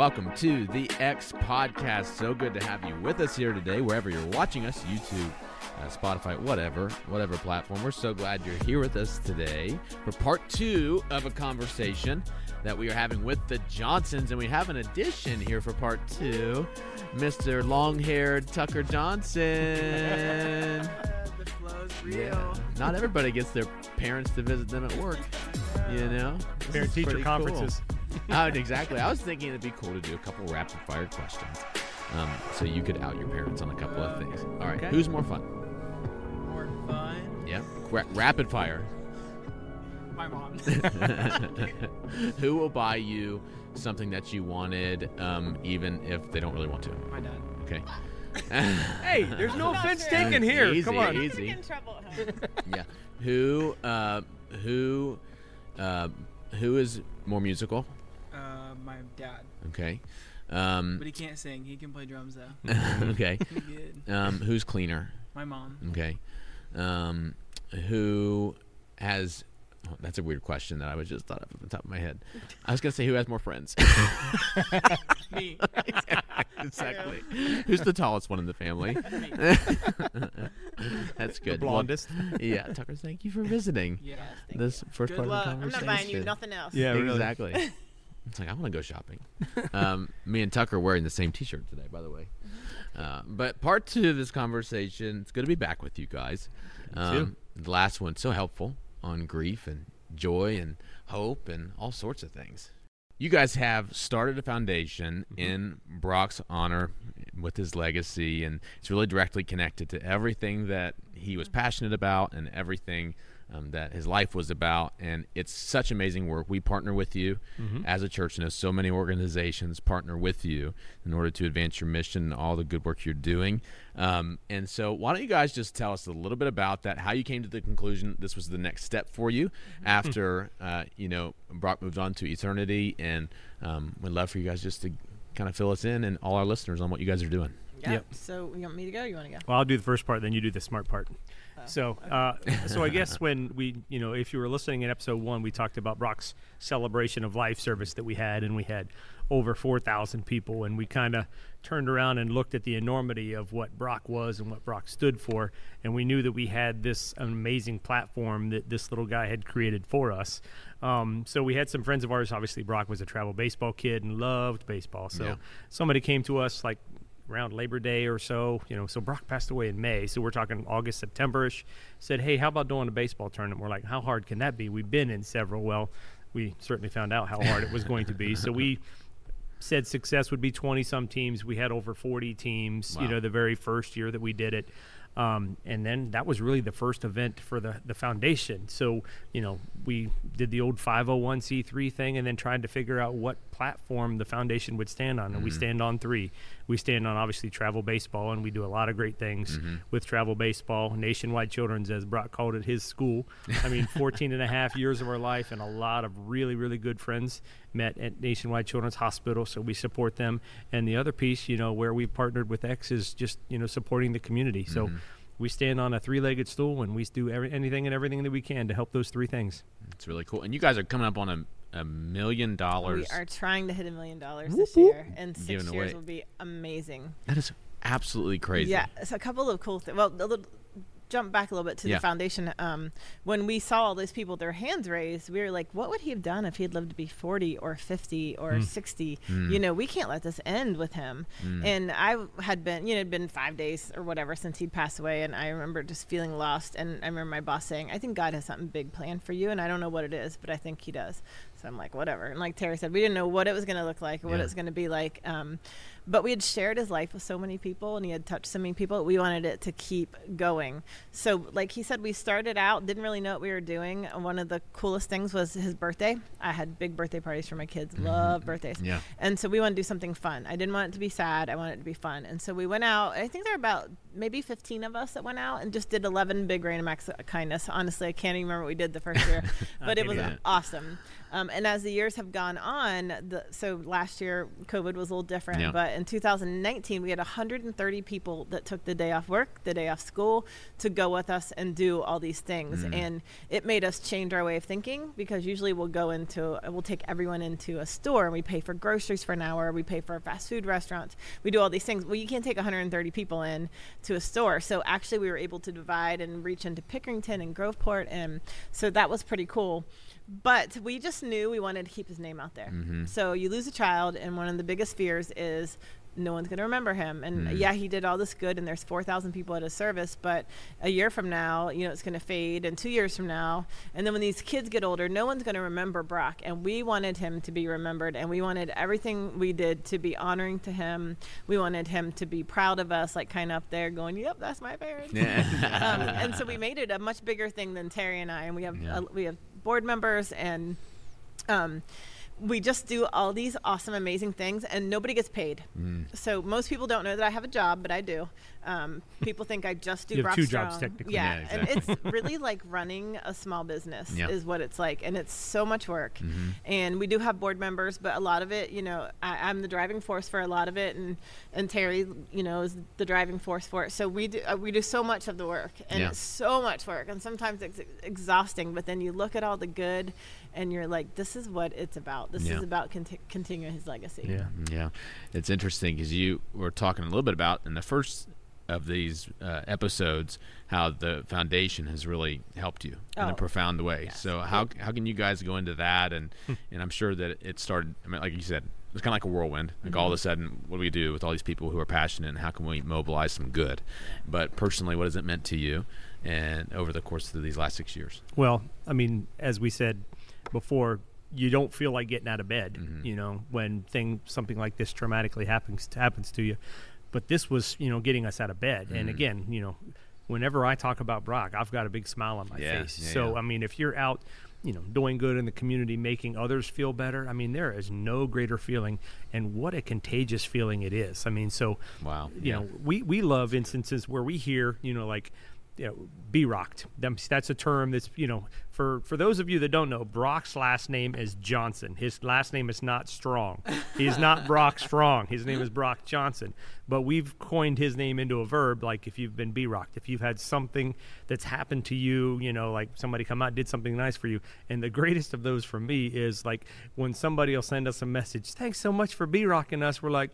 Welcome to the X Podcast. So good to have you with us here today, wherever you're watching us, YouTube, uh, Spotify, whatever, whatever platform. We're so glad you're here with us today for part two of a conversation that we are having with the Johnsons. And we have an addition here for part two Mr. Long haired Tucker Johnson. real. Not everybody gets their parents to visit them at work, you know? Parent teacher conferences. Cool. Oh, exactly. I was thinking it'd be cool to do a couple rapid fire questions. Um, so you could out your parents on a couple of things. All right, Okay. who's more fun? More fun. Yeah, Ra- rapid fire. My mom. Who will buy you something that you wanted, um, even if they don't really want to? My dad. Okay. Hey, there's no Not offense fair. taken here. Easy, Come on. easy. Get in trouble yeah. Who? Uh, who? Uh, who is more musical? Uh, my dad. Okay. Um, But he can't sing. He can play drums though. okay. Um, who's cleaner? My mom. Okay. Um, who has? Oh, that's a weird question that I was just thought of at the top of my head. I was gonna say who has more friends. Me. exactly. Who's the tallest one in the family? that's The good. Well, blondest. yeah, Tucker. Thank you for visiting Yeah. this first Good part luck. of the I'm I'm conversation. not buying you nothing else. Yeah, really. exactly. It's like I want to go shopping. um, me and Tucker are wearing the same T-shirt today, by the way. Uh, but part two of this conversation, it's good to be back with you guys. Um, the last one so helpful on grief and joy and hope and all sorts of things. You guys have started a foundation mm-hmm. in Brock's honor with his legacy, and it's really directly connected to everything that he was mm. passionate about and everything um, that his life was about. And it's such amazing work. We partner with you as a church, and as so many organizations partner with you in order to advance your mission and all the good work you're doing. Um, and so, why don't you guys just tell us a little bit about that? How you came to the conclusion this was the next step for you after uh, you know Brock moved on to eternity, and um, we'd love for you guys just to kind of fill us in and all our listeners on what you guys are doing. Yeah. Yep. So you want me to go? Or you want to go? Well, I'll do the first part, then you do the smart part. Oh, So, uh, so I guess when we, you know, if you were listening in episode one, we talked about Brock's celebration of life service that we had, and we had over 4,000 people, and we kind of turned around and looked at the enormity of what Brock was and what Brock stood for, and we knew that we had this amazing platform that this little guy had created for us. Um, so we had some friends of ours. Obviously, Brock was a travel baseball kid and loved baseball. So Yeah. somebody came to us like around Labor Day or so, you know, so Brock passed away in May. So we're talking August, September-ish. Said, hey, how about doing a baseball tournament? We're like, how hard can that be? We've been in several. Well, we certainly found out how hard it was going to be. So we said success would be 20 some teams. We had over 40 teams, you know, the very first year that we did it. Um, and then that was really the first event for the, the foundation. So, you know, we did the old 501c3 thing and then tried to figure out what platform the foundation would stand on. And we mm-hmm. stand on three. We stand on obviously travel baseball, and we do a lot of great things mm-hmm. with travel baseball. Nationwide Children's, as Brock called it, his school. I mean, 14 and a half years of our life and a lot of really, really good friends met at Nationwide Children's Hospital, so we support them. And the other piece, you know, where we've partnered with X is just, you know, supporting the community. So mm-hmm. we stand on a three-legged stool and we do every, anything and everything that we can to help those three things. It's really cool. And you guys are coming up on a, a million dollars. We are trying to hit a million dollars this whoop. year, and six Giving years away. will be amazing. That is absolutely crazy. Yeah, so a couple of cool things. Well, a little, jump back a little bit to Yeah. the foundation. Um, when we saw all those people, their hands raised, we were like, "What would he have done if he had lived to be forty or fifty or Hmm. sixty? You know, we can't let this end with him." And I had been, you know, it'd been five days or whatever since he'd passed away, and I remember just feeling lost. And I remember my boss saying, "I think God has something big planned for you, and I don't know what it is, but I think He does." So I'm like, whatever. And like Terry said, we didn't know what it was going to look like or what Yeah. it was going to be like. Um, but we had shared his life with so many people and he had touched so many people. We wanted it to keep going. So, like he said, we started out, didn't really know what we were doing. One of the coolest things was his birthday. I had big birthday parties for my kids, love birthdays. Yeah. And so we wanted to do something fun. I didn't want it to be sad. I wanted it to be fun. And so we went out. I think there were about maybe 15 of us that went out and just did 11 big random acts of kindness. Honestly, I can't even remember what we did the first year, but it was awesome. Um, and as the years have gone on, the, so last year COVID was a little different, Yeah. but in 2019 we had 130 people that took the day off work, the day off school, to go with us and do all these things, Mm. and it made us change our way of thinking because usually we'll go into, we'll take everyone into a store and we pay for groceries for an hour, we pay for a fast food restaurant, we do all these things. Well, you can't take 130 people in to a store, so actually we were able to divide and reach into Pickerington and Groveport, and so that was pretty cool. But we just knew we wanted to keep his name out there. So you lose a child, and one of the biggest fears is no one's going to remember him. And yeah, he did all this good, and there's 4,000 people at his service. But a year from now, you know, it's going to fade, and two years from now, and then when these kids get older, no one's going to remember Brock. And we wanted him to be remembered, and we wanted everything we did to be honoring to him. We wanted him to be proud of us, like kind of up there going, "Yep, that's my parents." Yeah. um, and so we made it a much bigger thing than Terry and I, and we have Yeah. uh, we have board members and um, we just do all these awesome, amazing things, and nobody gets paid. Mm. So most people don't know that I have a job, but I do. Um, people think I just do. You have Brock two Strong. jobs, technically. Yeah, Yeah, and it's really like running a small business Yeah. is what it's like, and it's so much work. Mhm. And we do have board members, but a lot of it, you know, I, I'm the driving force for a lot of it, and and Terry, you know, is the driving force for it. So we do uh, we do so much of the work, and Yeah. it's so much work, and sometimes it's exhausting. But then you look at all the good, and you're like, this is what it's about. This Yeah. is about conti- continuing his legacy. Yeah. Yeah, it's interesting because you were talking a little bit about in the first of these uh, episodes how the foundation has really helped you in a Oh, profound way. yes. So how how can you guys go into that and and I'm sure that it started. I mean, like you said, it's kind of like a whirlwind. Like all of a sudden, what do we do with all these people who are passionate, and how can we mobilize some good? But personally, what has it meant to you? And over the course of these last six years, Well, I mean, as we said before, you don't feel like getting out of bed, Mhm. you know, when thing something like this traumatically happens happens to you. But this was, you know, getting us out of bed. And Mhm. again, you know, whenever I talk about Brock, I've got a big smile on my Yeah, face. yeah, so yeah. I mean, if you're out, you know, doing good in the community, making others feel better, I mean, there is no greater feeling, and what a contagious feeling it is. I mean, so wow, you know, we, we love instances where we hear, you know, like, you know, Brocked. That's a term that's, you know, for, for those of you that don't know, Brock's last name is Johnson. His last name is not Strong. He's not Brock Strong. His name is Brock Johnson. But we've coined his name into a verb, like if you've been Brocked, if you've had something that's happened to you, you know, like somebody come out did something nice for you. And the greatest of those for me is like when somebody will send us a message, thanks so much for Brocking us. We're like,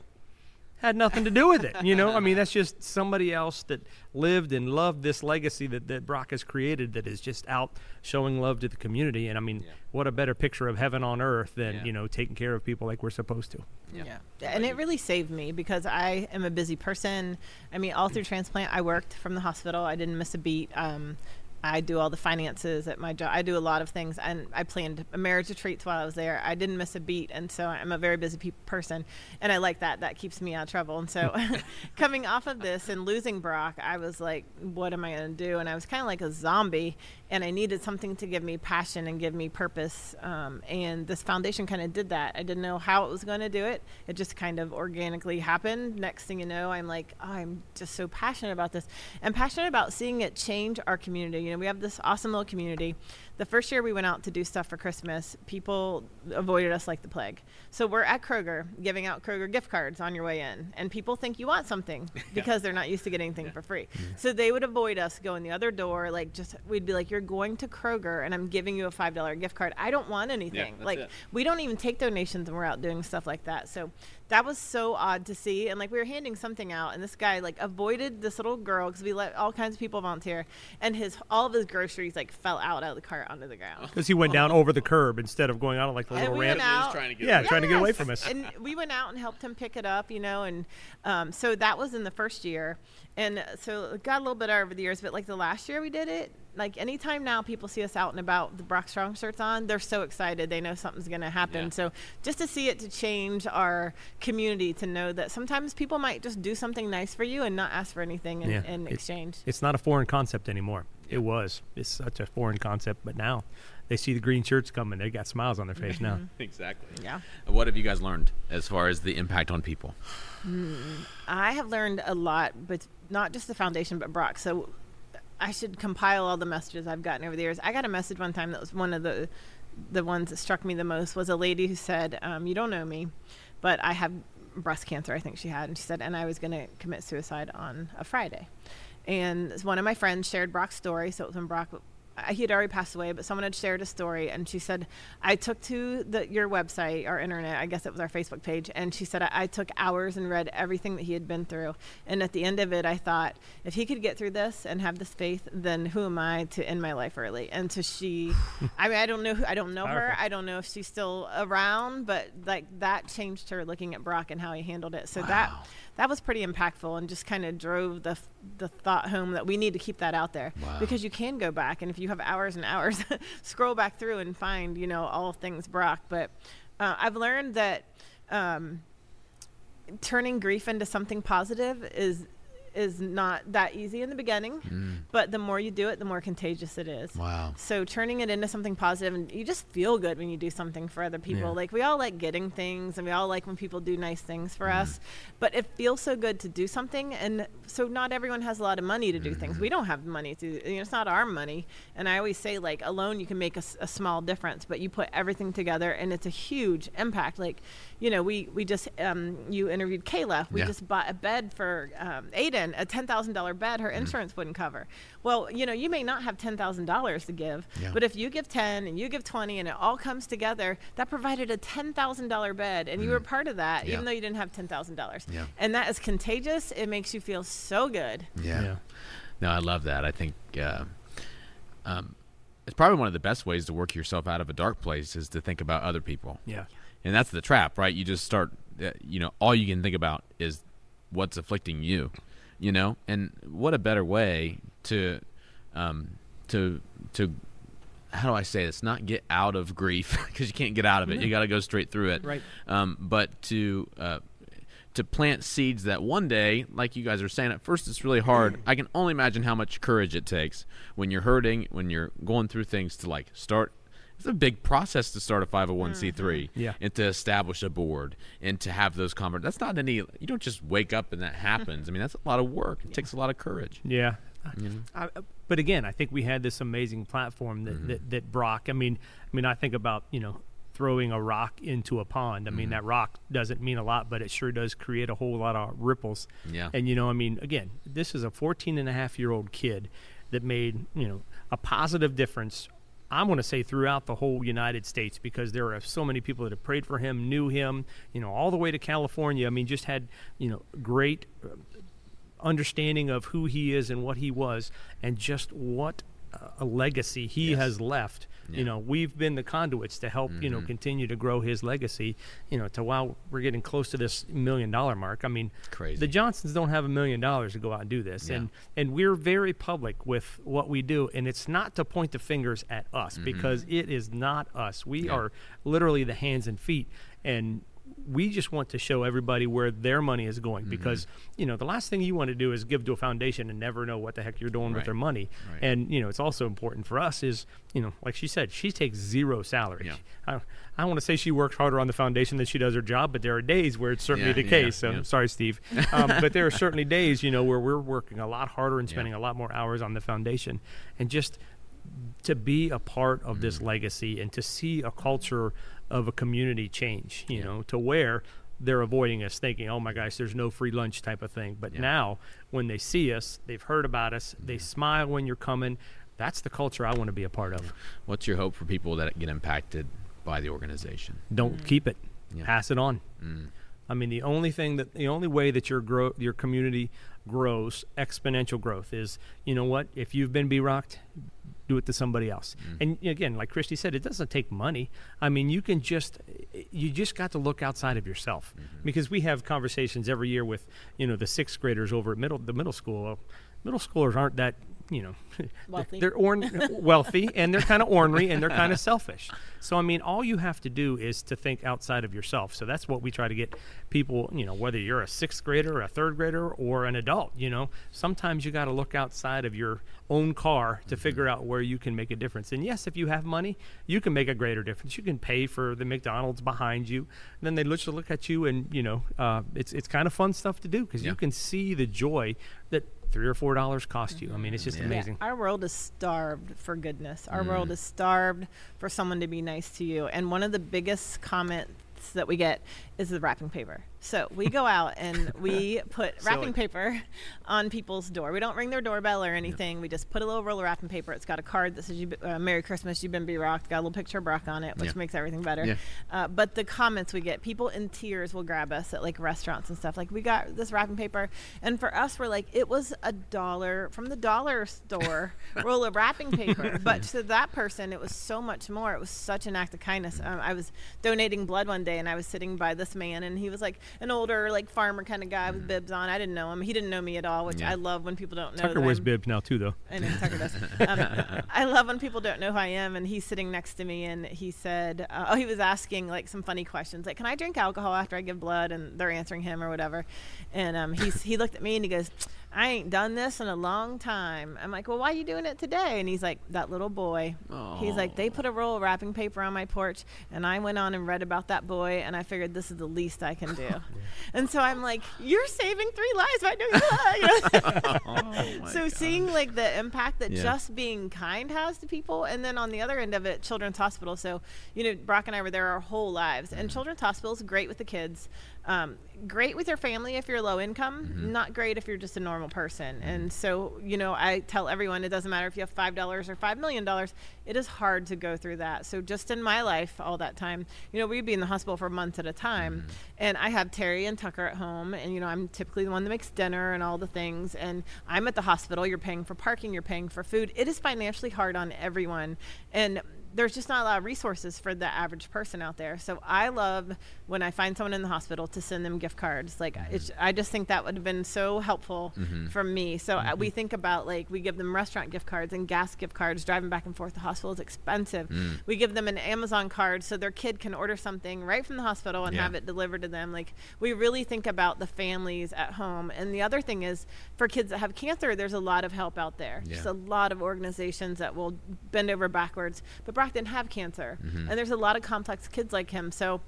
had nothing to do with it. You know, I mean, that's just somebody else that lived and loved this legacy that, that Brock has created that is just out showing love to the community. And I mean, Yeah. what a better picture of heaven on earth than, Yeah. you know, taking care of people like we're supposed to. Yeah. Yeah. And it really saved me because I am a busy person. I mean, all through transplant, I worked from the hospital. I didn't miss a beat. Um, I do all the finances at my job. I do a lot of things, and I planned a marriage retreats while I was there. I didn't miss a beat, and so I'm a very busy pe- person, and I like that. That keeps me out of trouble. And so, coming off of this and losing Brock, I was like, "What am I going to do?" And I was kind of like a zombie, and I needed something to give me passion and give me purpose. Um, and this foundation kind of did that. I didn't know how it was going to do it. It just kind of organically happened. Next thing you know, I'm like, oh, I'm just so passionate about this. and passionate about seeing it change our community. You know, we have this awesome little community. The first year we went out to do stuff for Christmas, people avoided us like the plague. So we're at Kroger giving out Kroger gift cards on your way in, and people think you want something because they're not used to getting anything for free. So they would avoid us going the other door. Like just we'd be like, "You're going to Kroger, and I'm giving you a five dollar gift card. I don't want anything. that's like it. we don't even take donations when we're out doing stuff like that. So that was so odd to see. And like we were handing something out, and this guy like avoided this little girl because we let all kinds of people volunteer, and his all of his groceries like fell out out of the cart onto the ground. Because he went down over the curb instead of going out on like the And little we ramp. went out- trying to get Yeah, away trying to get away from us. And we went out and helped him pick it up, you know, and um, so that was in the first year. And so it got a little bit over the years, but like the last year we did it, like anytime now people see us out and about the Brock Strong shirts on, they're so excited. They know something's going to happen. Yeah. So just to see it to change our community, to know that sometimes people might just do something nice for you and not ask for anything in, Yeah. in It- exchange. It's not a foreign concept anymore. It was. It's such a foreign concept, but now, they see the green shirts coming, they got smiles on their face now. Exactly. Yeah. What have you guys learned as far as the impact on people? Hmm. I have learned a lot, but not just the foundation, but Brock. So I should compile all the messages I've gotten over the years. I got a message one time that was one of the the ones that struck me the most was a lady who said, um, "You don't know me, but I have breast cancer. I think she had, and she said, and I was going to commit suicide on a Friday." And one of my friends shared Brock's story. So it was when Brock he had already passed away, but someone had shared a story, and she said, "I took to the your website, our internet. I guess it was our Facebook page." And she said, I, "I took hours and read everything that he had been through. And at the end of it, I thought, if he could get through this and have this faith, then who am I to end my life early?" And so she, I mean, I don't know who, I don't know her. I don't know if she's still around, but like that changed her looking at Brock and how he handled it. So that that was pretty impactful and just kind of drove the the thought home that we need to keep that out there Wow. because you can go back and if you have hours and hours scroll back through and find you know all things Brock but uh, I've learned that um, turning grief into something positive is is not that easy in the beginning but the more you do it the more contagious it is Wow. so turning it into something positive and you just feel good when you do something for other people Yeah. like we all like getting things and we all like when people do nice things for Mm-hmm. us but it feels so good to do something and so not everyone has a lot of money to do Mm-hmm. things we don't have money to you know, it's not our money and i always say like alone you can make a small difference but you put everything together and it's a huge impact like you know we we just um, you interviewed kayla we Yeah. just bought a bed for um, aiden a $10000 bed Mm. her insurance wouldn't cover well you know you may not have $10000 to give Yeah. but if you give 10 and you give 20 and it all comes together that provided a $10000 bed and you were part of that Mm. Yeah. even though you didn't have $10000 and that is contagious it makes you feel so good Yeah. Yeah. No, I love that. I think uh, um, it's probably one of the best ways to work yourself out of a dark place is to think about other people. Yeah. And that's the trap, right? You just start, uh, you know, all you can think about is what's afflicting you, you know? And what a better way to, um, to, to, how do I say this? Not get out of grief because you can't get out of it. You got to go straight through it. Right. Um, but to, uh, to plant seeds that one day, like you guys are saying, at first it's really hard. I can only imagine how much courage it takes when you're hurting, when you're going through things to like start. It's a big process to start a 501c3 Yeah. and to establish a board and to have those conversations. That's not any, you don't just wake up and that happens. I mean, that's a lot of work. It takes a lot of courage. Yeah. I, but again, I think we had this amazing platform that, Mm-hmm. that, that Brock. I mean, I mean, I think about you know throwing a rock into a pond. I Mm-hmm. mean, that rock doesn't mean a lot, but it sure does create a whole lot of ripples. Yeah. And you know, I mean, again, this is a 14 and a half year old kid that made you know a positive difference. I'm going to say throughout the whole United States because there are so many people that have prayed for him, knew him, you know, all the way to California. I mean, just had you know great uh, understanding of who he is and what he was, and just what a legacy he Yes. has left. Yeah. Mm-hmm. You know, we've been the conduits to help you know continue to grow his legacy. You know, to while we're getting close to this million dollar mark. I mean, Crazy. the Johnsons don't have a million dollars to go out and do this, Yeah. and and we're very public with what we do, and it's not to point the fingers at us because it is not us. We Mm-hmm. Yeah. are literally the hands and feet, and we just want to show everybody where their money is going Mm-hmm. because you know the last thing you want to do is give to a foundation and never know what the heck you're doing Right. with their money Right. and you know it's also important for us is you know like she said she takes zero salary Yeah. I, I want to say she works harder on the foundation than she does her job but there are days where it's certainly Yeah, the yeah, case so yeah. sorry steve um, but there are certainly days you know where we're working a lot harder and spending a lot more hours on the foundation and just to be a part of Mm. this legacy and to see a culture of a community change, you know, to where they're avoiding us thinking, oh my gosh, there's no free lunch type of thing. But Yeah. now, when they see us, they've heard about us, they smile when you're coming. That's the culture I want to be a part of. What's your hope for people that get impacted by the organization? Don't keep it, Yeah. pass it on. Mm. I mean, the only thing that the only way that your grow your community grows exponential growth is, you know what? If you've been Brocked, do it to somebody else. Mm. And again, like Kristi said, it doesn't take money. I mean, you can just you just got to look outside of yourself mm-hmm. because we have conversations every year with you know the sixth graders over at middle the middle school. Well, middle schoolers aren't that you know, Wealthy. they're orn- wealthy and they're kind of ornery and they're kind of selfish. So I mean, all you have to do is to think outside of yourself. So that's what we try to get people. You know, whether you're a sixth grader, a third grader, or an adult. You know, sometimes you got to look outside of your own car to figure out where you can make a difference. And yes, if you have money, you can make a greater difference. You can pay for the McDonald's behind you. And then they look look at you, and you know, uh, it's it's kind of fun stuff to do because Yeah. you can see the joy that three or four dollars cost you. I mean, it's just Yeah. amazing. Our world is starved for goodness. Our Mm. world is starved for someone to be nice to you. And one of the biggest comments that we get is the wrapping paper. So we go out and we put wrapping paper on people's door. We don't ring their doorbell or anything. We just put a little roll of wrapping paper. It's got a card that says you, uh, "Merry Christmas, you've been Brocked." Got a little picture of Brock on it, which Yeah. makes everything better. Yeah. Uh, but the comments we get, people in tears will grab us at like restaurants and stuff. Like we got this wrapping paper, and for us, we're like, it was a dollar from the dollar store roll of wrapping paper. But to that person, it was so much more. It was such an act of kindness. Um, I was donating blood one day, and I was sitting by this man, and he was like an older, like farmer kind of guy with bibs on. I didn't know him. He didn't know me at all, which Yeah. I love when people don't know. Tucker wears I'm- bibs now too, though. I know Tucker does. Um, I love when people don't know who I am, and he's sitting next to me, and he said, uh, "Oh, he was asking like some funny questions, like, can I drink alcohol after I give blood?" And they're answering him or whatever. And um, he's he looked at me and he goes, "I ain't done this in a long time." I'm like, "Well, why are you doing it today?" And he's like, "That little boy." He's like, "They put a roll of wrapping paper on my porch, and I went on and read about that boy, and I figured this is the least I can do." and so I'm like, "You're saving three lives by doing that." Oh so God. seeing like the impact that Yeah. just being kind has to people and then on the other end of it children's hospital so you know brock and i were there our whole lives Mm-hmm. and children's hospital is great with the kids um, great with your family if you're low income Mm-hmm. not great if you're just a normal person. And so you know i tell everyone it doesn't matter if you have five dollars or five million dollars it is hard to go through that. So just in my life all that time you know we'd be in the hospital for months at a time. Mm-hmm. and i have terry and tucker at home and you know i'm typically the one that makes dinner and all the things. And i'm at the hospital you're paying for parking you're paying for food. It is financially hard on everyone. And there's just not a lot of resources for the average person out there. So I love when I find someone in the hospital to send them gift cards. Like mm-hmm. it's, I just think that would have been so helpful mm-hmm. for me. So uh, we mm-hmm. think about like we give them restaurant gift cards and gas gift cards. Driving back and forth to the hospital is expensive. Mm. We give them an Amazon card so their kid can order something right from the hospital and Yeah. have it delivered to them. Like we really think about the families at home. And the other thing is for kids that have cancer, there's a lot of help out there. Yeah. Just a lot of organizations that will bend over backwards. But Brock didn't have cancer, Mm-hmm. and there's a lot of complex kids like him. So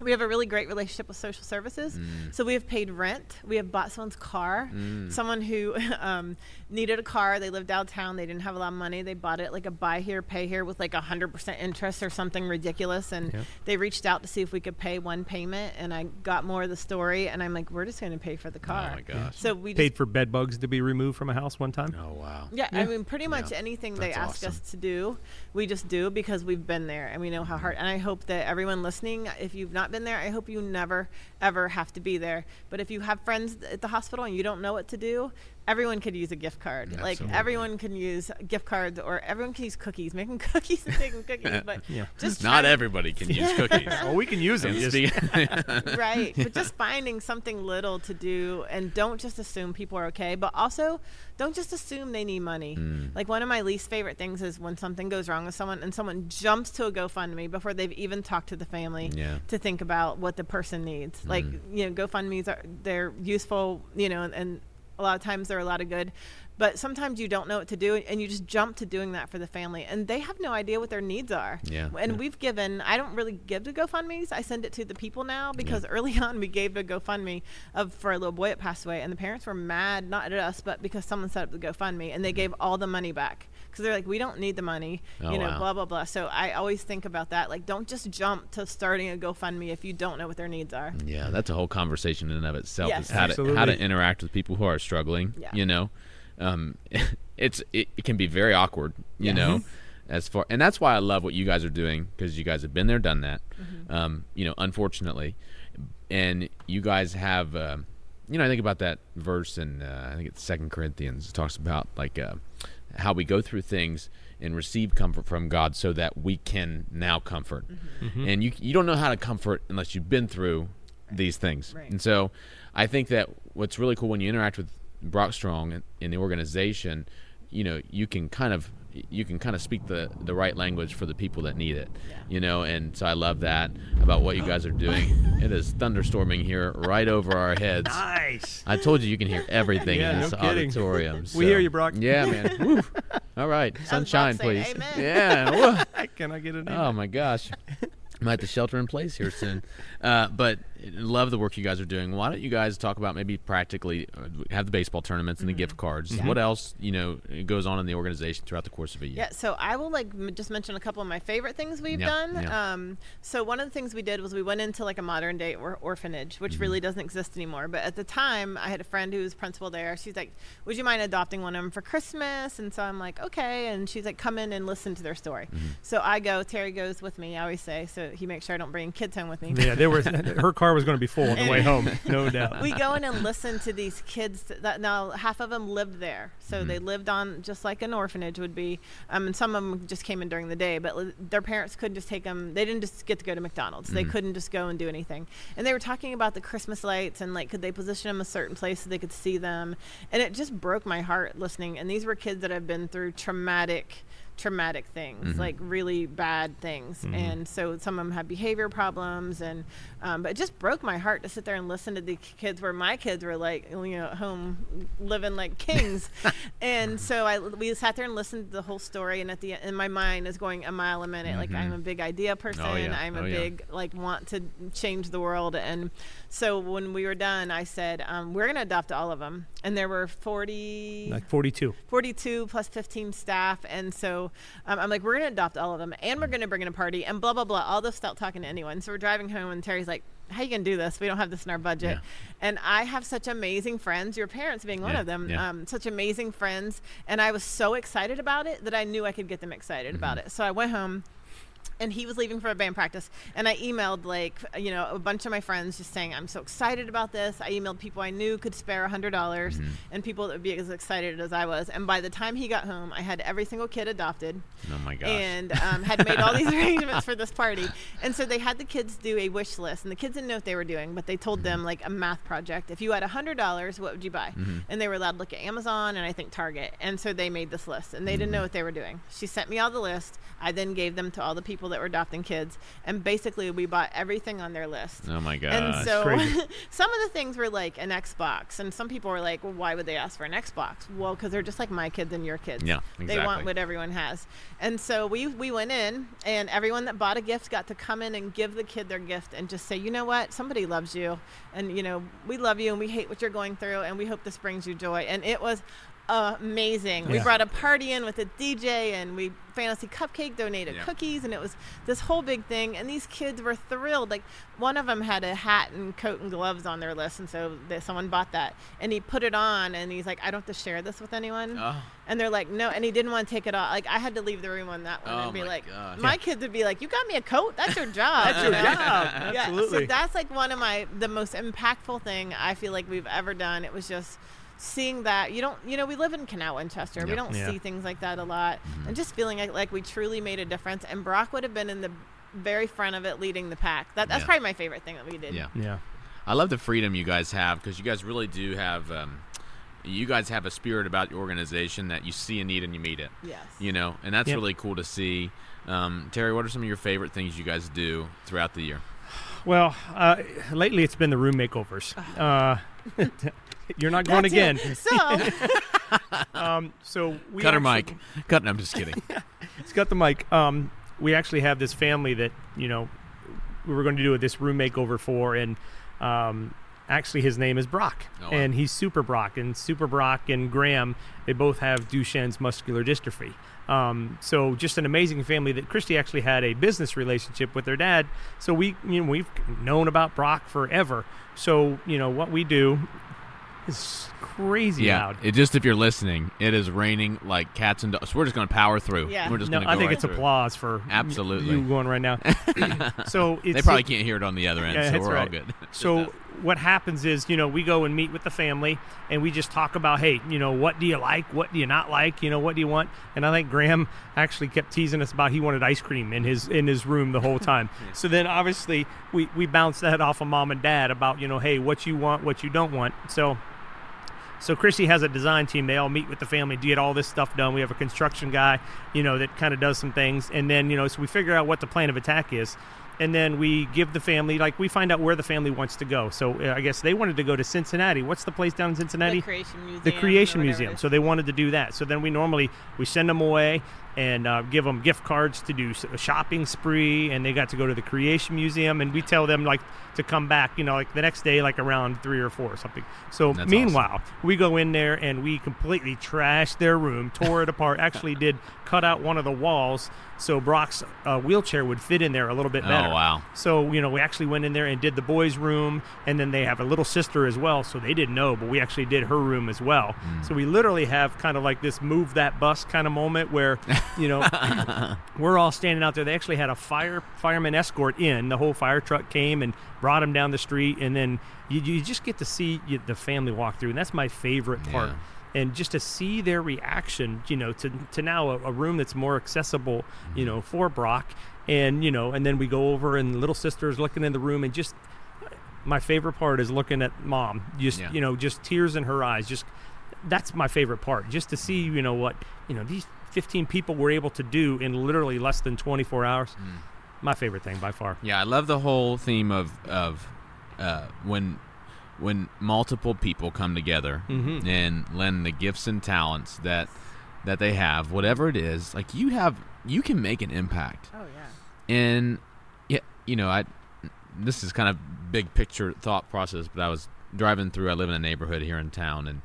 we have a really great relationship with social services. Mm. So we have paid rent. We have bought someone's car. Someone who um, needed a car. They lived downtown. They didn't have a lot of money. They bought it like a buy here, pay here with like a hundred percent interest or something ridiculous. And Yep. they reached out to see if we could pay one payment. And I got more of the story. And I'm like, we're just going to pay for the car. Oh my gosh. So we just Paid for bed bugs to be removed from a house one time. Oh wow. yeah, I mean, pretty much Yeah. anything they That's ask us to do, we just do because we've been there and we know how hard. And I hope that everyone listening, if you've not been there, I hope you never ever have to be there. But if you have friends at the hospital and you don't know what to do, everyone could use a gift card. Like everyone can use gift cards, or everyone can use cookies, making cookies and taking cookies. But Yeah. just Not trying- everybody can use cookies. well, we can use them. And Just- speak- right but just finding something little to do and don't just assume people are okay but also don't just assume they need money Mm. like one of my least favorite things is when something goes wrong with someone and someone jumps to a gofundme before they've even talked to the family Yeah. to think about what the person needs like Mm. you know gofundmes are they're useful you know and, and a lot of times they're a lot of good but sometimes you don't know what to do and you just jump to doing that for the family and they have no idea what their needs are Yeah. and we've given i don't really give to gofundme's i send it to the people now because early on we gave a gofundme of for a little boy that passed away and the parents were mad not at us but because someone set up the gofundme and they mm-hmm. gave all the money back because they're like we don't need the money Oh, you know wow. blah blah blah so i always think about that like don't just jump to starting a gofundme if you don't know what their needs are Yeah, that's a whole conversation in and of itself. Yes. Is how to how to interact with people who are struggling. Yeah. You know, um, it's it, it can be very awkward. You know, as far and that's why I love what you guys are doing because you guys have been there, done that. Um, you know, unfortunately, and you guys have. Uh, you know, I think about that verse in uh, I think it's Second Corinthians. It talks about like uh, how we go through things and receive comfort from God, so that we can now comfort. And you you don't know how to comfort unless you've been through these things. Right. And so, I think that what's really cool when you interact with Brock Strong in, in the organization, you know you can kind of you can kind of speak the the right language for the people that need it you know and so i love that about what you guys are doing it is thunderstorming here right over our heads Nice. I told you you can hear everything Yeah, in this kidding. auditorium. We hear you, Brock. Yeah, man. Woo. All right, sunshine, please. amen. Yeah. Can I get an Oh my gosh. Might at the shelter in place here soon. Uh, but love the work you guys are doing. Why don't you guys talk about maybe practically uh, have the baseball tournaments and the gift cards? What else you know goes on in the organization throughout the course of a year? Yeah, so I will like m- just mention a couple of my favorite things we've Yeah, done. yeah. Um, so one of the things we did was we went into like a modern day or- orphanage, which Mm-hmm. really doesn't exist anymore. But at the time, I had a friend who was principal there. She's like, "Would you mind adopting one of them for Christmas?" And so I'm like, "Okay." And she's like, "Come in and listen to their story." Mm-hmm. So I go. Terry goes with me. I always say so he makes sure I don't bring kids home with me. Yeah, there was her car was going to be full on the way home, no doubt. we go in and listen to these kids that now half of them lived there so Mm-hmm. they lived on just like an orphanage would be um, and some of them just came in during the day but li- their parents couldn't just take them they didn't just get to go to mcdonald's Mm-hmm. they couldn't just go and do anything and they were talking about the christmas lights and like could they position them a certain place so they could see them and it just broke my heart listening and these were kids that have been through traumatic traumatic things Mm-hmm. like really bad things and so some of them had behavior problems and um, but it just broke my heart to sit there and listen to the kids where my kids were like you know at home living like kings and so I we sat there and listened to the whole story and at the end my mind is going a mile a minute like I'm a big idea person Mm-hmm. yeah. I'm a Oh, yeah. big like want to change the world and so when we were done I said um, we're gonna adopt all of them and there were 40 Like 42. 42 plus 15 staff. And so um, i'm like we're going to adopt all of them and we're going to bring in a party and blah blah blah. All this without talking to anyone. So we're driving home and terry's like how you going to do this? We don't have this in our budget. And i have such amazing friends your parents being one Yeah, of them yeah. um, such amazing friends. And i was so excited about it that i knew i could get them excited about Mm-hmm. it. So i went home and he was leaving for a band practice. And i emailed like you know a bunch of my friends just saying i'm so excited about this. I emailed people i knew could spare a hundred dollars Mm-hmm. and people that would be as excited as i was. And by the time he got home i had every single kid adopted Oh my gosh. and um, had made all these arrangements for this party. And so they had the kids do a wish list and the kids didn't know what they were doing but they told them like a math project. If you had a hundred dollars what would you buy? And they were allowed to look at amazon and i think target. And so they made this list and they didn't know what they were doing. She sent me all the list. I then gave them to all the people that were adopting kids and basically we bought everything on their list oh my god! and so some of the things were like an Xbox, and some people were like, "Well, why would they ask for an Xbox?" Well, because they're just like my kids and your kids. Yeah, exactly. They want what everyone has, and so we we went in, and everyone that bought a gift got to come in and give the kid their gift, and just say, "You know what? Somebody loves you, and you know we love you, and we hate what you're going through, and we hope this brings you joy." And it was amazing. We brought a party in with a DJ, and we fantasy cupcake donated Yeah. cookies, and it was this whole big thing. And these kids were thrilled. Like one of them had a hat and coat and gloves on their list, and so they, someone bought that, and he put it on, and he's like, "I don't have to share this with anyone." Oh. And they're like, "No," and he didn't want to take it off. Like I had to leave the room on that one Oh and be my like, gosh. "My kids would be like, you got me a coat? That's your job. That's your know? job. Yeah, Absolutely. so that's like one of my the most impactful thing I feel like we've ever done. It was just seeing that you don't you know we live in Canal Winchester we don't Yeah. see things like that a lot and just feeling like, like we truly made a difference and Brock would have been in the very front of it leading the pack that, that's Yeah. probably my favorite thing that we did Yeah. Yeah. I love the freedom you guys have because you guys really do have. Um, you guys have a spirit about your organization that you see a need and you meet it. yes You know, and that's Yep. really cool to see. Um, Terry, what are some of your favorite things you guys do throughout the year? Well, uh, lately it's been the room makeovers. Uh, you're not going That's again. it. so Um, so we Cut her actually- mic. Cut. No, I'm just kidding. It's got the mic. Um, we actually have this family that you know we were going to do this room makeover for, and um, actually his name is Brock, Oh, wow. and he's Super Brock, and Super Brock and Graham they both have Duchenne's muscular dystrophy. Um, so just an amazing family that Kristi actually had a business relationship with their dad. So we you know we've known about Brock forever. So you know what we do is crazy yeah. loud. It just if you're listening, it is raining like cats and dogs. So we're just going to power through. Yeah. We're just no, going to I go think right it's through. applause for Absolutely. you going right now. so it's They probably can't hear it on the other end, Yeah, so that's we're all right. good. So what happens is, you know, we go and meet with the family and we just talk about, hey, you know, what do you like? What do you not like? You know, what do you want? And I think Graham actually kept teasing us about he wanted ice cream in his in his room the whole time. So then obviously we we bounced that off of mom and dad about, you know, hey, what you want, what you don't want. So So Chrissy has a design team. They all meet with the family to get all this stuff done. We have a construction guy, you know, that kind of does some things, and then you know, so we figure out what the plan of attack is, and then we give the family like we find out where the family wants to go. So uh, I guess they wanted to go to Cincinnati. What's the place down in Cincinnati? The Creation Museum. the creation museum so they wanted to do that so then we normally we send them away and uh, give them gift cards to do a shopping spree and they got to go to the creation museum and we tell them like to come back you know like the next day like around three or four or something so That's meanwhile we go in there and we completely trashed their room tore it apart actually did cut out one of the walls so brock's uh, wheelchair would fit in there a little bit better Oh, better wow. so, you know, we actually went in there and did the boys' room, and then they have a little sister as well. So they didn't know, but we actually did her room as well. So we literally have kind of like this move that bus kind of moment where, you know, we're all standing out there. They actually had a fire fireman escort in. The whole fire truck came and brought them down the street, and then you, you just get to see the family walk through, and that's my favorite part. Yeah. And just to see their reaction, you know, to, to now a, a room that's more accessible, you mm-hmm. know, for Brock, and you know, and then we go over and little sister's looking in the room, and just my favorite part is looking at mom, just Yeah. you know, just tears in her eyes, just that's my favorite part, just to see you know what you know these 15 people were able to do in literally less than 24 hours. My favorite thing by far. Yeah, I love the whole theme of of uh, when when multiple people come together Mhm. and lend the gifts and talents that that they have, whatever it is. Like you have, you can make an impact. Oh yeah. And yeah, you know, I this is kind of big picture thought process, but I was driving through. I live in a neighborhood here in town, and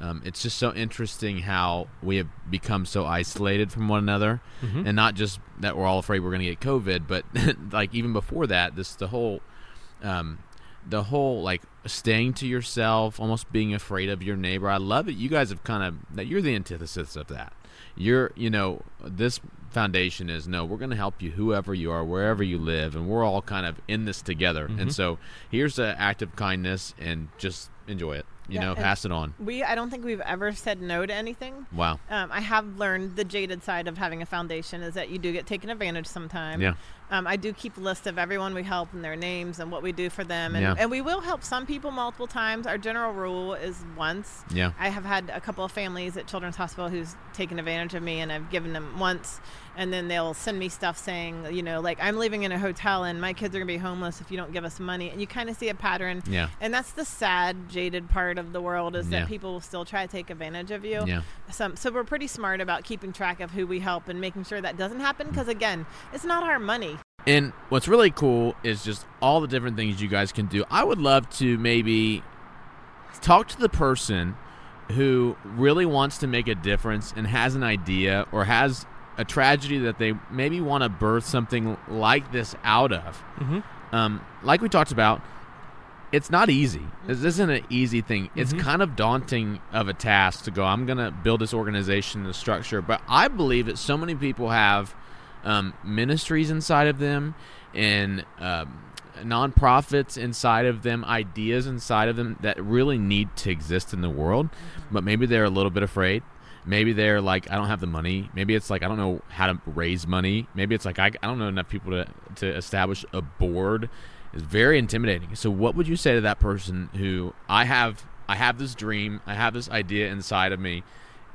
um, it's just so interesting how we have become so isolated from one another, Mhm. and not just that we're all afraid we're going to get COVID, but like even before that, this the whole. Um, the whole like staying to yourself, almost being afraid of your neighbor. I love it. you guys have kind of that you're the antithesis of that. You're, you know, this foundation is no, we're going to help you whoever you are, wherever you live, and we're all kind of in this together. Mm-hmm. And so here's an act of kindness, and just enjoy it. You Yeah, know, pass it on. We I don't think we've ever said no to anything. Wow. Um, I have learned the jaded side of having a foundation is that you do get taken advantage sometimes. Yeah. Um, I do keep a list of everyone we help and their names and what we do for them. And, Yeah. and we will help some people multiple times. Our general rule is once. Yeah. I have had a couple of families at Children's Hospital who's taken advantage of me, and I've given them once, and then they'll send me stuff saying, you know, like I'm living in a hotel and my kids are gonna be homeless if you don't give us money, and you kind of see a pattern. Yeah. And that's the sad, jaded part of the world is Yeah. that people will still try to take advantage of you. Yeah. Some, so we're pretty smart about keeping track of who we help and making sure that doesn't happen because again, it's not our money. And what's really cool is just all the different things you guys can do. I would love to maybe talk to the person who really wants to make a difference and has an idea or has a tragedy that they maybe want to birth something like this out of. Mhm. Um, like we talked about, it's not easy. This isn't an easy thing. It's Mhm. kind of daunting of a task to go. I'm going to build this organization, the structure. But I believe that so many people have um, ministries inside of them and um, nonprofits inside of them, ideas inside of them that really need to exist in the world. But maybe they're a little bit afraid. Maybe they're like, I don't have the money. Maybe it's like, I don't know how to raise money. Maybe it's like, I, I don't know enough people to, to establish a board. It's very intimidating. So, what would you say to that person who I have, I have this dream, I have this idea inside of me,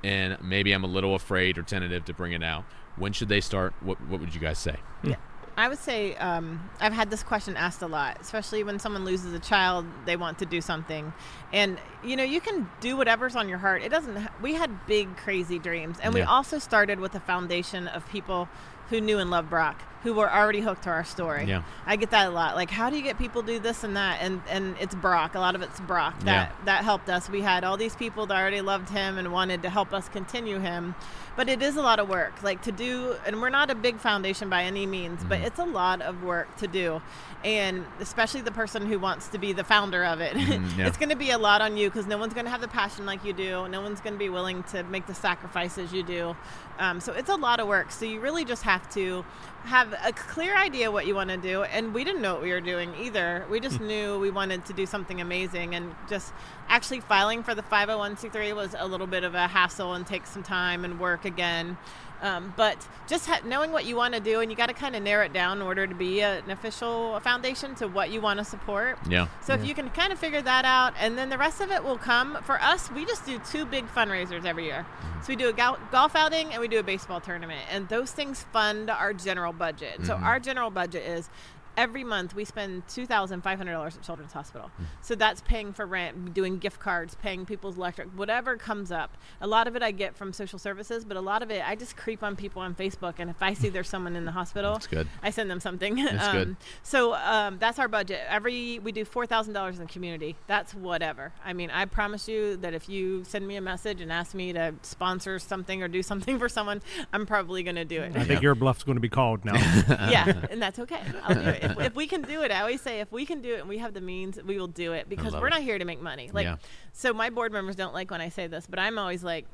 and maybe I'm a little afraid or tentative to bring it out? When should they start? What, what would you guys say? Yeah. I would say um, I've had this question asked a lot, especially when someone loses a child, they want to do something, and you know you can do whatever's on your heart. It doesn't. ha- We had big, crazy dreams, and we also started with a foundation of people who knew and loved Brock, who were already hooked to our story. Yeah. I get that a lot. Like, how do you get people to do this and that? And and it's Brock. A lot of it's Brock that Yeah. that helped us. We had all these people that already loved him and wanted to help us continue him. But it is a lot of work, like to do. And we're not a big foundation by any means, but Mhm. it's a lot of work to do. And especially the person who wants to be the founder of it, Mhm, yeah. it's going to be a lot on you because no one's going to have the passion like you do. No one's going to be willing to make the sacrifices you do. Um, so it's a lot of work. So you really just have to have a clear idea what you want to do. And we didn't know what we were doing either. We just hmm. knew we wanted to do something amazing. And just actually filing for the 501c3 was a little bit of a hassle and take some time and work again. Um, but just ha- knowing what you want to do, and you got to kind of narrow it down in order to be a, an official foundation to what you want to support. Yeah. So if you can kind of figure that out, and then the rest of it will come. For us, we just do two big fundraisers every year. So we do a gol- golf outing and we do a baseball tournament, and those things fund our general budget. So our general budget is. Every month we spend two thousand five hundred dollars at Children's Hospital, so that's paying for rent, doing gift cards, paying people's electric, whatever comes up. A lot of it I get from social services, but a lot of it I just creep on people on Facebook, and if I see there's someone in the hospital, That's good. I send them something. That's um, good. So um, that's our budget. Every we do four thousand dollars in the community. That's whatever. I mean, I promise you that if you send me a message and ask me to sponsor something or do something for someone, I'm probably going to do it. I think your bluff's going to be called now. yeah, and that's okay. I'll do it. If, if we can do it, I always say if we can do it and we have the means, we will do it because we're not here to make money. Like, Yeah. so my board members don't like when I say this, but I'm always like,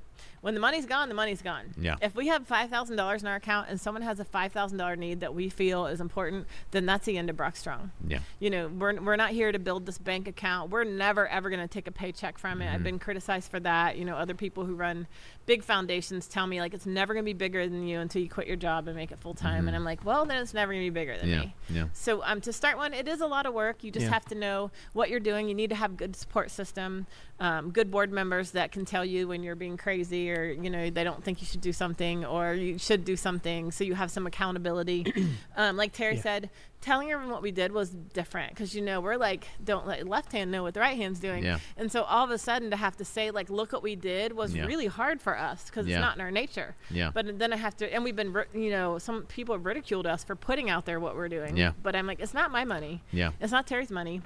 when the money's gone, the money's gone. Yeah. If we have five thousand dollars in our account and someone has a five thousand dollar need that we feel is important, then that's the end of Brock Strong. Yeah. You know, we're, we're not here to build this bank account. We're never ever going to take a paycheck from it. I've been criticized for that. You know, other people who run big foundations tell me like it's never going to be bigger than you until you quit your job and make it full time. And I'm like, well, then it's never going to be bigger than Yeah. me. Yeah. So um, to start one, it is a lot of work. You just Yeah. have to know what you're doing. You need to have good support system, um, good board members that can tell you when you're being crazy or you know they don't think you should do something or you should do something. So you have some accountability. um, like Terry Yeah. said, telling everyone what we did was different because you know we're like don't let left hand know what the right hand's doing. Yeah. And so all of a sudden to have to say like look what we did was Yeah. really hard for us because it's not in our nature. Yeah. But then I have to, and we've been, you know, some people have ridiculed us for putting out there what we're doing. Yeah. But I'm like, it's not my money. Yeah. It's not Terry's money.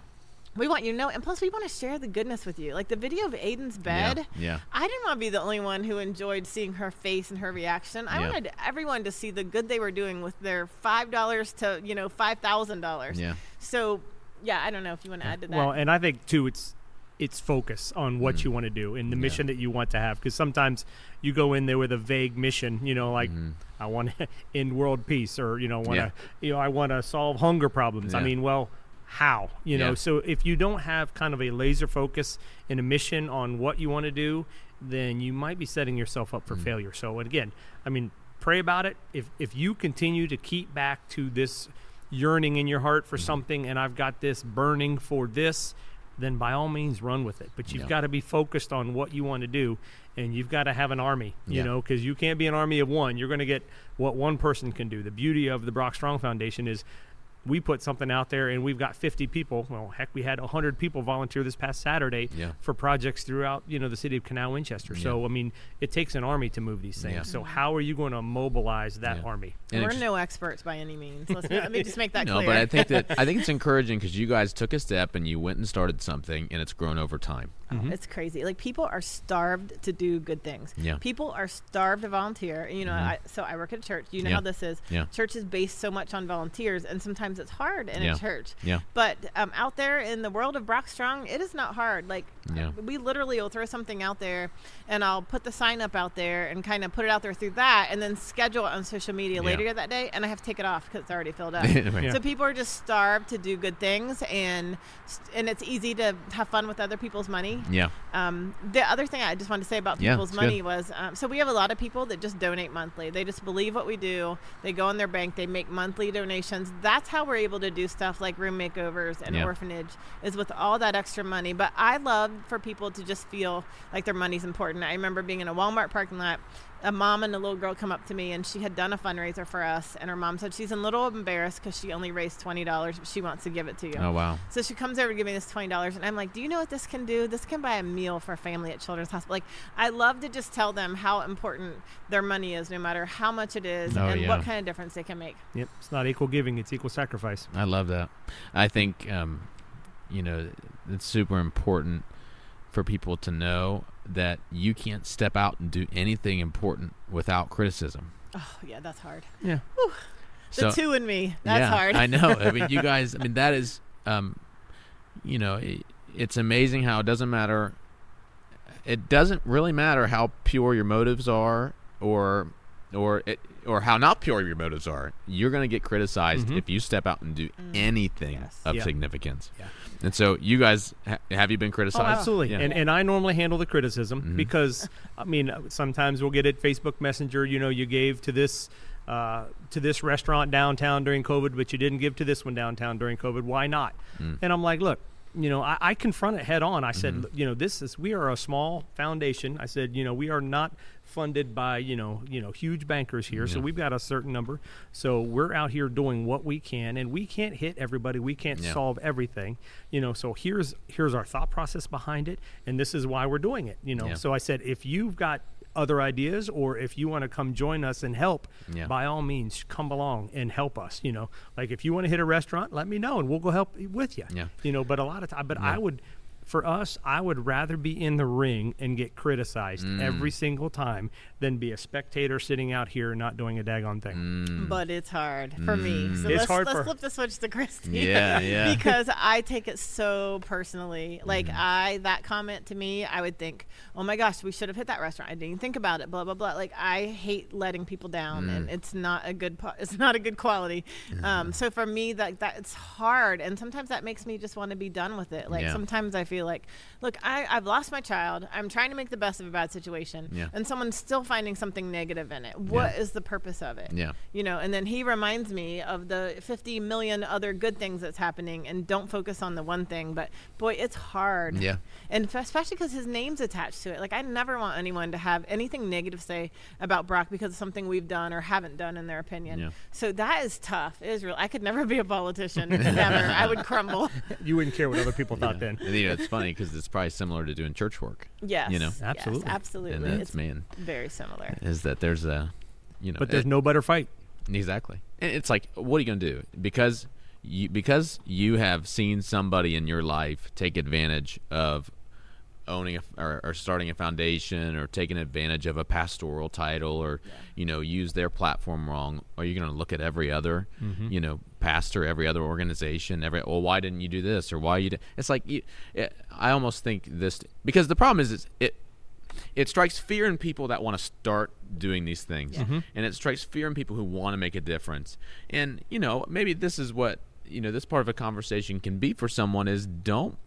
We want you to know, and plus we want to share the goodness with you. Like the video of Aiden's bed. Yeah. I didn't want to be the only one who enjoyed seeing her face and her reaction. I Yeah. wanted everyone to see the good they were doing with their five dollars to you know five thousand dollars. Yeah. So, yeah, I don't know if you want to add to that. Well, and I think too, it's it's focus on what Mm. you want to do and the mission that you want to have. Because sometimes you go in there with a vague mission, you know, like I want to end world peace, or you know, want to, Mm-hmm. Yeah. you know, I want to solve hunger problems. I mean, well, how? You know, Yeah. so if you don't have kind of a laser focus and a mission on what you want to do, then you might be setting yourself up for Mm. failure. So, and again, I mean, pray about it. If if you continue to keep back to this yearning in your heart for Mm-hmm. something, and I've got this burning for this, then by all means run with it. But you've Yeah. got to be focused on what you want to do, and you've got to have an army. You Yeah. know, because you can't be an army of one. You're going to get what one person can do. The beauty of the Brock Strong Foundation is we put something out there and we've got 50 people well heck we had 100 people volunteer this past saturday Yeah. for projects throughout you know the city of canal winchester so i mean it takes an army to move these things Yeah. so how are you going to mobilize that Yeah. army And we're it's- no experts by any means. Let's, let me just make that No, clear. but I think that I think it's encouraging because you guys took a step and you went and started something, and it's grown over time. Mm-hmm. It's crazy. Like people are starved to do good things. Yeah. People are starved to volunteer. You know, I, so I work at a church. You know Yeah. how this is. Yeah. Church is based so much on volunteers, and sometimes it's hard in Yeah. a church. Yeah. But um, out there in the world of Brock Strong, it is not hard. Like Yeah. we literally will throw something out there, and I'll put the sign up out there and kind of put it out there through that, and then schedule it on social media later that day, and I have to take it off because it's already filled up. So people are just starved to do good things, and and it's easy to have fun with other people's money. Yeah. Um, the other thing I just wanted to say about Yeah, people's money good. was um, so we have a lot of people that just donate monthly. They just believe what we do. They go in their bank. They make monthly donations. That's how we're able to do stuff like room makeovers and Yeah. orphanage is with all that extra money. But I love for people to just feel like their money's important. I remember being in a Walmart parking lot. A mom and a little girl come up to me, and she had done a fundraiser for us. And her mom said she's a little embarrassed because she only raised twenty dollars, but she wants to give it to you. Oh wow. So she comes over to give me this twenty dollars, and I'm like, "Do you know what this can do? This can buy a meal for a family at Children's Hospital." Like, I love to just tell them how important their money is, no matter how much it is, Oh, and yeah. what kind of difference they can make. yep it's not equal giving it's equal sacrifice I love that. I think um, you know it's super important for people to know that you can't step out and do anything important without criticism. Oh yeah, that's hard. yeah The two in me, that's yeah, hard. I know. I mean, you guys. I mean, that is, um, you know, it, it's amazing how it doesn't matter. It doesn't really matter how pure your motives are, or or it, or how not pure your motives are, you're going to get criticized if you step out and do anything Yes. of Yeah. significance. Yeah. And so, you guys, ha- have you been Oh, criticized? absolutely. Yeah. And and I normally handle the criticism Mm-hmm. because I mean sometimes we'll get it Facebook Messenger. You know, you gave to this. Uh, to this restaurant downtown during COVID, but you didn't give to this one downtown during COVID. Why not? Mm. And I'm like, look, you know, I, I confront it head on. I said, Mm-hmm. you know, this is we are a small foundation. I said, you know, we are not funded by you know you know huge bankers here, so we've got a certain number. So we're out here doing what we can, and we can't hit everybody. We can't Yeah. solve everything, you know. So here's here's our thought process behind it, and this is why we're doing it, you know. Yeah. So I said, if you've got other ideas or if you want to come join us and help Yeah. by all means come along and help us you know like if you want to hit a restaurant let me know and we'll go help with you Yeah. you know but a lot of time but i would for us i would rather be in the ring and get criticized Mm. every single time than be a spectator sitting out here not doing a daggone thing Mm. But it's hard for me. So It's let's, hard let's for- flip the switch to Kristi. Yeah, yeah. because I take it so personally. Like Mm-hmm. I, that comment to me, I would think, oh my gosh, we should have hit that restaurant. I didn't even think about it. Blah blah blah. Like I hate letting people down, Mm. and it's not a good. It's not a good quality. Mm-hmm. Um, so for me, that that it's hard, and sometimes that makes me just want to be done with it. Like Yeah. sometimes I feel like, look, I, I've lost my child. I'm trying to make the best of a bad situation, Yeah. and someone's still finding something negative in it. What is the purpose of it? Yeah. you know and then he reminds me of the 50 million other good things that's happening and don't focus on the one thing but boy it's hard Yeah. and f- especially because his name's attached to it like i never want anyone to have anything negative say about brock because of something we've done or haven't done in their opinion Yeah. so that is tough it is real i could never be a politician never i would crumble you wouldn't care what other people thought then And, you know, it's funny because it's probably similar to doing church work. yes You know. yes, Absolutely. absolutely And that's it's man, very similar is that there's a, you know, but there's it- no better fight Exactly. And it's like, what are you going to do? Because you because you have seen somebody in your life take advantage of owning a, or, or starting a foundation or taking advantage of a pastoral title or you know use their platform wrong are you going to look at every other mm-hmm. you know pastor every other organization every well why didn't you do this or why you did it's like you, it, i almost think this because the problem is, is it it strikes fear in people that want to start doing these things. Mm-hmm. And it strikes fear in people who want to make a difference. And you know maybe this is what you know this part of a conversation can be for someone is don't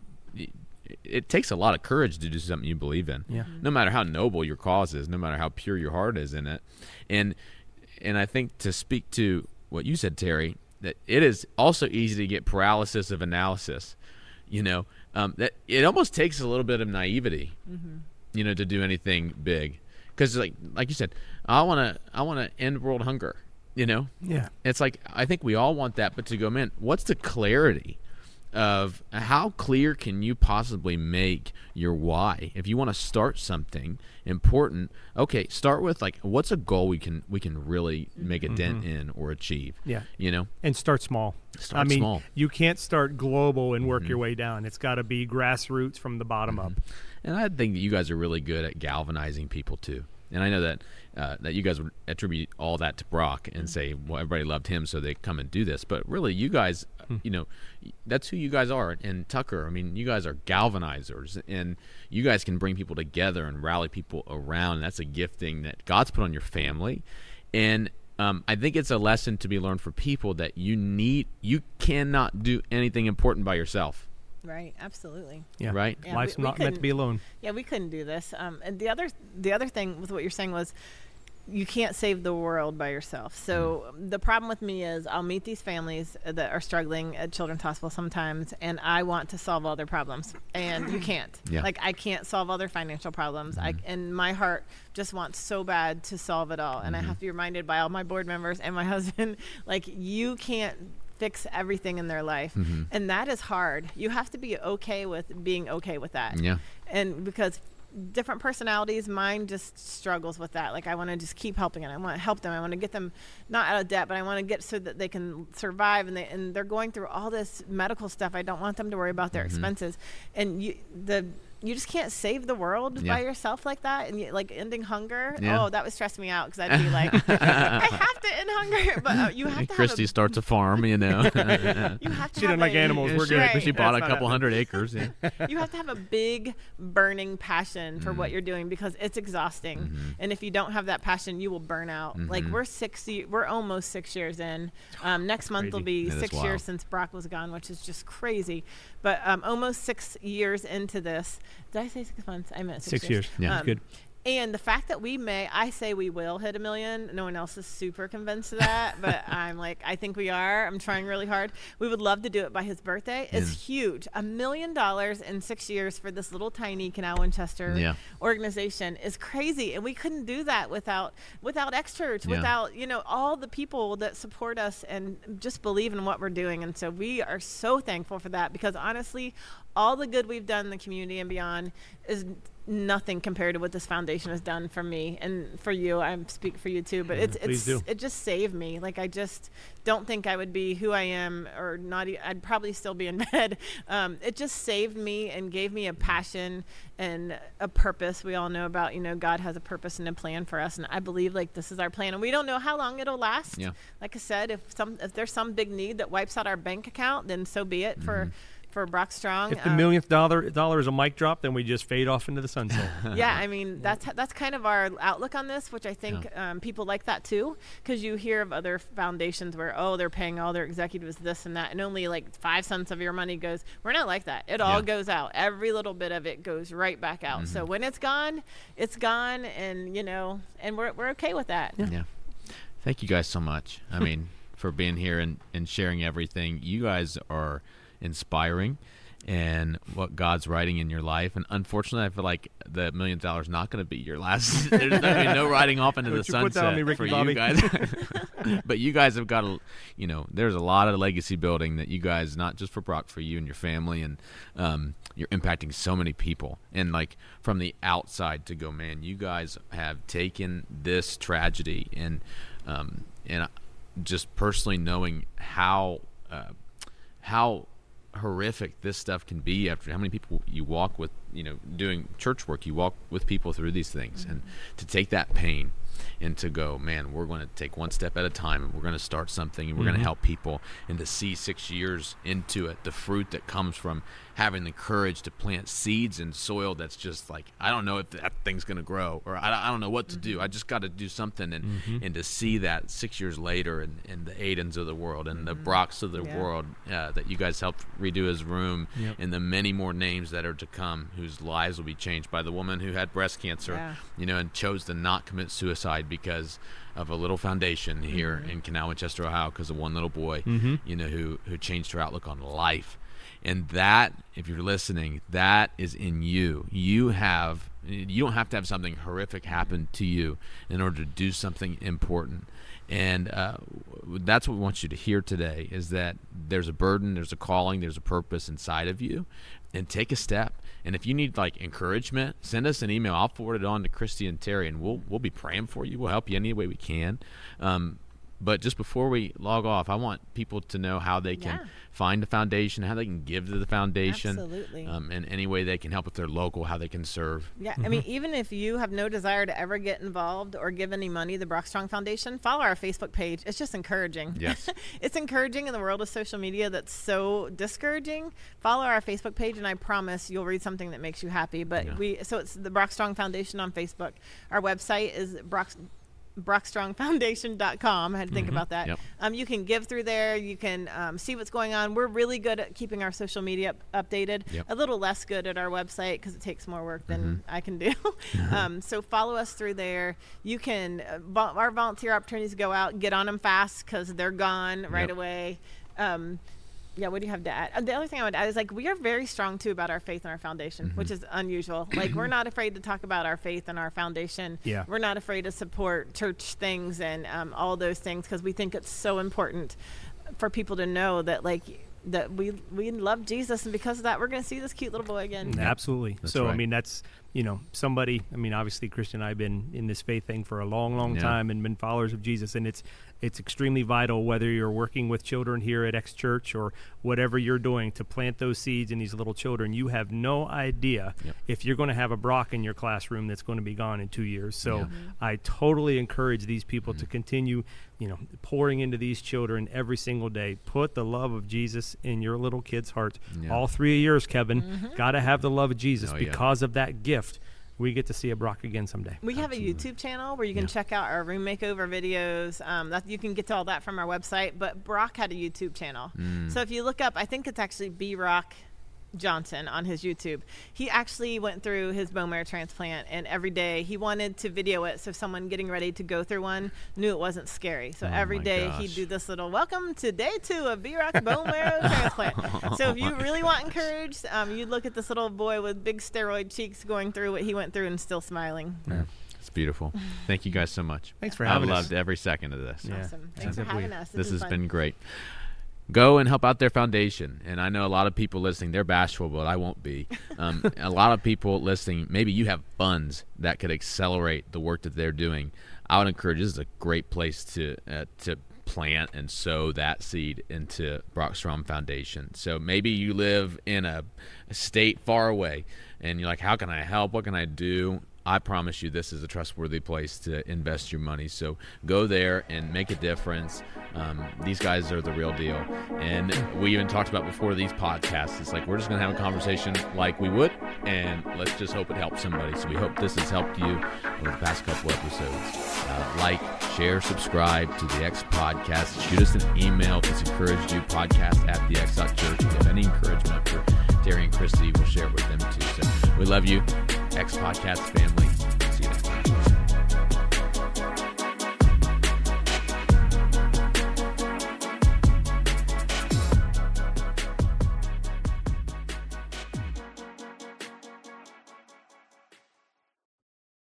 it takes a lot of courage to do something you believe in. Yeah. no matter how noble your cause is no matter how pure your heart is in it. And and i think to speak to what you said terry that it is also easy to get paralysis of analysis you know? Um, that it almost takes a little bit of naivety you know to do anything big. Because like like you said i want to i want to end world hunger you know? Yeah. It's like I think we all want that, but to go, man, what's the clarity of how clear can you possibly make your why? If you want to start something important, okay, start with like what's a goal we can we can really make a dent in or achieve. Yeah. You know? and start small. Start I mean, small. Mm-hmm. you can't start global and work your way down. It's got to be grassroots from the bottom up. And I think that you guys are really good at galvanizing people too. And I know that uh, that you guys would attribute all that to Brock and say, well, everybody loved him, so they come and do this. But really, you guys, you know, that's who you guys are. And Tucker, I mean, you guys are galvanizers, and you guys can bring people together and rally people around. And that's a gifting that God's put on your family, and um, I think it's a lesson to be learned for people that you need. You cannot do anything important by yourself. right absolutely Yeah. Right. Yeah, Life's we- we not meant to be alone. Yeah, we couldn't do this. Um, and the other the other thing with what you're saying was you can't save the world by yourself. So um, the problem with me is I'll meet these families that are struggling at Children's Hospital sometimes, and I want to solve all their problems, and you can't. Yeah. Like I can't solve all their financial problems. I mm-hmm. and my heart just wants so bad to solve it all, and I have mm-hmm. to be reminded by all my board members and my husband, like you can't fix everything in their life, and that is hard. You have to be okay with being okay with that Yeah. and because different personalities mine just struggles with that. Like i want to just keep helping and i want to help them. I want to get them not out of debt but i want to get so that they can survive and they and they're going through all this medical stuff. I don't want them to worry about their mm-hmm. expenses. And you the you just can't save the world Yeah. by yourself like that, and you, like ending hunger. Yeah. Oh, that would stress me out because I'd be like, I have to end hunger, but uh, you have to Kristi have starts a farm, you know. you have to She have doesn't like a- animals. We're she, good. Right. she bought That's a couple hundred acres. Yeah. you have to have a big burning passion for Mm. what you're doing because it's exhausting Mm-hmm. and if you don't have that passion you will burn out like we're six ye- we're almost six years in um, next month will be That is six years since brock was gone which is just crazy but um, almost six years into this did i say six months i meant six, Six years. Yeah. That's Um, good. and the fact that we may, I say we will hit a million. No one else is super convinced of that, but I'm like, I think we are. I'm trying really hard. We would love to do it by his birthday. It's Yeah. huge. A million dollars in six years for this little tiny Canal Winchester Yeah. organization is crazy, and we couldn't do that without without X Church, Yeah. without you know all the people that support us and just believe in what we're doing. And so we are so thankful for that because honestly, all the good we've done in the community and beyond is nothing compared to what this foundation has done for me and for you. I speak for you too, but it's please it's do. it just saved me. Like I just don't think I would be who I am, or not. I'd probably still be in bed. Um, it just saved me and gave me a passion and a purpose. We all know about you know God has a purpose and a plan for us, and I believe like this is our plan, and we don't know how long it'll last. Yeah. Like I said, if some if there's some big need that wipes out our bank account, then so be it for for Brock Strong. If the Um, millionth dollar dollar is a mic drop, then we just fade off into the sunset. yeah, I mean that's that's kind of our outlook on this, which I think um, people like that too, because you hear of other foundations where oh they're paying all their executives this and that, and only like five cents of your money goes. We're not like that. It all Yeah. goes out. Every little bit of it goes right back out. So when it's gone, it's gone, and you know, and we're we're okay with that. Yeah. Thank you guys so much. I mean, for being here and, and sharing everything. You guys are inspiring and what God's writing in your life. And unfortunately, I feel like the million dollars not going to be your last. There's going to be no riding off into Don't the you put that on sunset me, Ricky for Bobby. you guys. but you guys have got a, you know, there's a lot of legacy building that you guys, not just for Brock, for you and your family, and um, you're impacting so many people. And like from the outside to go, man, you guys have taken this tragedy and um, and just personally knowing how uh, how horrific this stuff can be after how many people you walk with you know doing church work you walk with people through these things. And mm-hmm. to take that pain and to go man we're going to take one step at a time and we're going to start something and we're going to mm-hmm. help people and to see six years into it the fruit that comes from having the courage to plant seeds in soil that's just like i don't know if that thing's going to grow or I, I don't know what to do i just got to do something and and to see that six years later and, and the aidens of the world and the brocks of the Yeah. world uh, that you guys helped redo his room Yep. and the many more names that are to come whose lives will be changed by the woman who had breast cancer Yeah. you know and chose to not commit suicide because of a little foundation here Mm-hmm. in canal winchester ohio because of one little boy Mhm. you know who who changed her outlook on life and that if you're listening that is in you. You have you don't have to have something horrific happen to you in order to do something important. And uh, that's what we want you to hear today is that there's a burden there's a calling there's a purpose inside of you. And take a step. And if you need like encouragement send us an email. I'll forward it on to Kristi and terry and we'll we'll be praying for you. We'll help you any way we can. Um, but just before we log off i want people to know how they can Yeah. find the foundation how they can give to the foundation Absolutely. um, and any way they can help if they're local how they can serve Yeah, I mean, even if you have no desire to ever get involved or give any money to the Brock Strong Foundation, follow our Facebook page. It's just encouraging. Yes. it's encouraging in the world of social media that's so discouraging. Follow our Facebook page, and I promise you'll read something that makes you happy. But Yeah. we, so it's the Brock Strong Foundation on Facebook. Our website is Brock. brockstrongfoundation.com. I had to think about that. Yep. Um, you can give through there. You can um, see what's going on. We're really good at keeping our social media up- updated. Yep. A little less good at our website because it takes more work than I can do. um, so follow us through there. You can uh, vol- our volunteer opportunities go out. Get on them fast because they're gone right Yep. away. Um, yeah, what do you have to add? Uh, the other thing I would add is like we are very strong too about our faith and our foundation, which is unusual. like we're not afraid to talk about our faith and our foundation. Yeah. we're not afraid to support church things and um, all those things because we think it's so important for people to know that like that we we love Jesus and because of that we're going to see this cute little boy again. Absolutely. That's so I mean that's you know, somebody. I mean, obviously, Christian and I've been in this faith thing for a long, long Yeah. time and been followers of Jesus, and it's it's extremely vital whether you're working with children here at X Church or whatever you're doing to plant those seeds in these little children. You have no idea Yep. if you're going to have a Brock in your classroom that's going to be gone in two years. So Yeah. I totally encourage these people to mm-hmm. continue, you know, pouring into these children every single day. Put the love of Jesus in your little kids' hearts. Yeah. All three of yours, Kevin, mm-hmm. got to have the love of Jesus Oh, yeah. because of that gift. We get to see a Brock again someday. We have Absolutely. a YouTube channel where you can Yeah. check out our room makeover videos. Um, that, you can get to all that from our website. But Brock had a YouTube channel. Mm. So if you look up, I think it's actually B Rock Johnson on his YouTube. He actually went through his bone marrow transplant, and every day he wanted to video it so someone getting ready to go through one knew it wasn't scary. So Oh every my day gosh. he'd do this little welcome to day two of B Rock bone marrow transplant. So if you really want encouraged, um, you look at this little boy with big steroid cheeks going through what he went through and still smiling. It's beautiful. Thank you guys so much. Thanks for having us. I've loved every second of this. Yeah. Awesome. Yeah. Thanks for Simply- having us. This was has fun. been great. Go and help out their foundation. And I know a lot of people listening, they're bashful, but I won't be. Um, a lot of people listening, maybe you have funds that could accelerate the work that they're doing. I would encourage this is a great place to uh, to plant and sow that seed into Brock Strong Foundation. So maybe you live in a, a state far away and you're like, how can I help? What can I do? I promise you, this is a trustworthy place to invest your money. So go there and make a difference. Um, these guys are the real deal. And we even talked about before these podcasts. It's like we're just going to have a conversation like we would, and let's just hope it helps somebody. So we hope this has helped you over the past couple episodes. Uh, like, share, subscribe to the X Podcast. Shoot us an email if it's encouraged you. Podcast at the X Church. If you have any encouragement for Terry and Kristi, we'll share it with them too. So we love you, X Podcast family.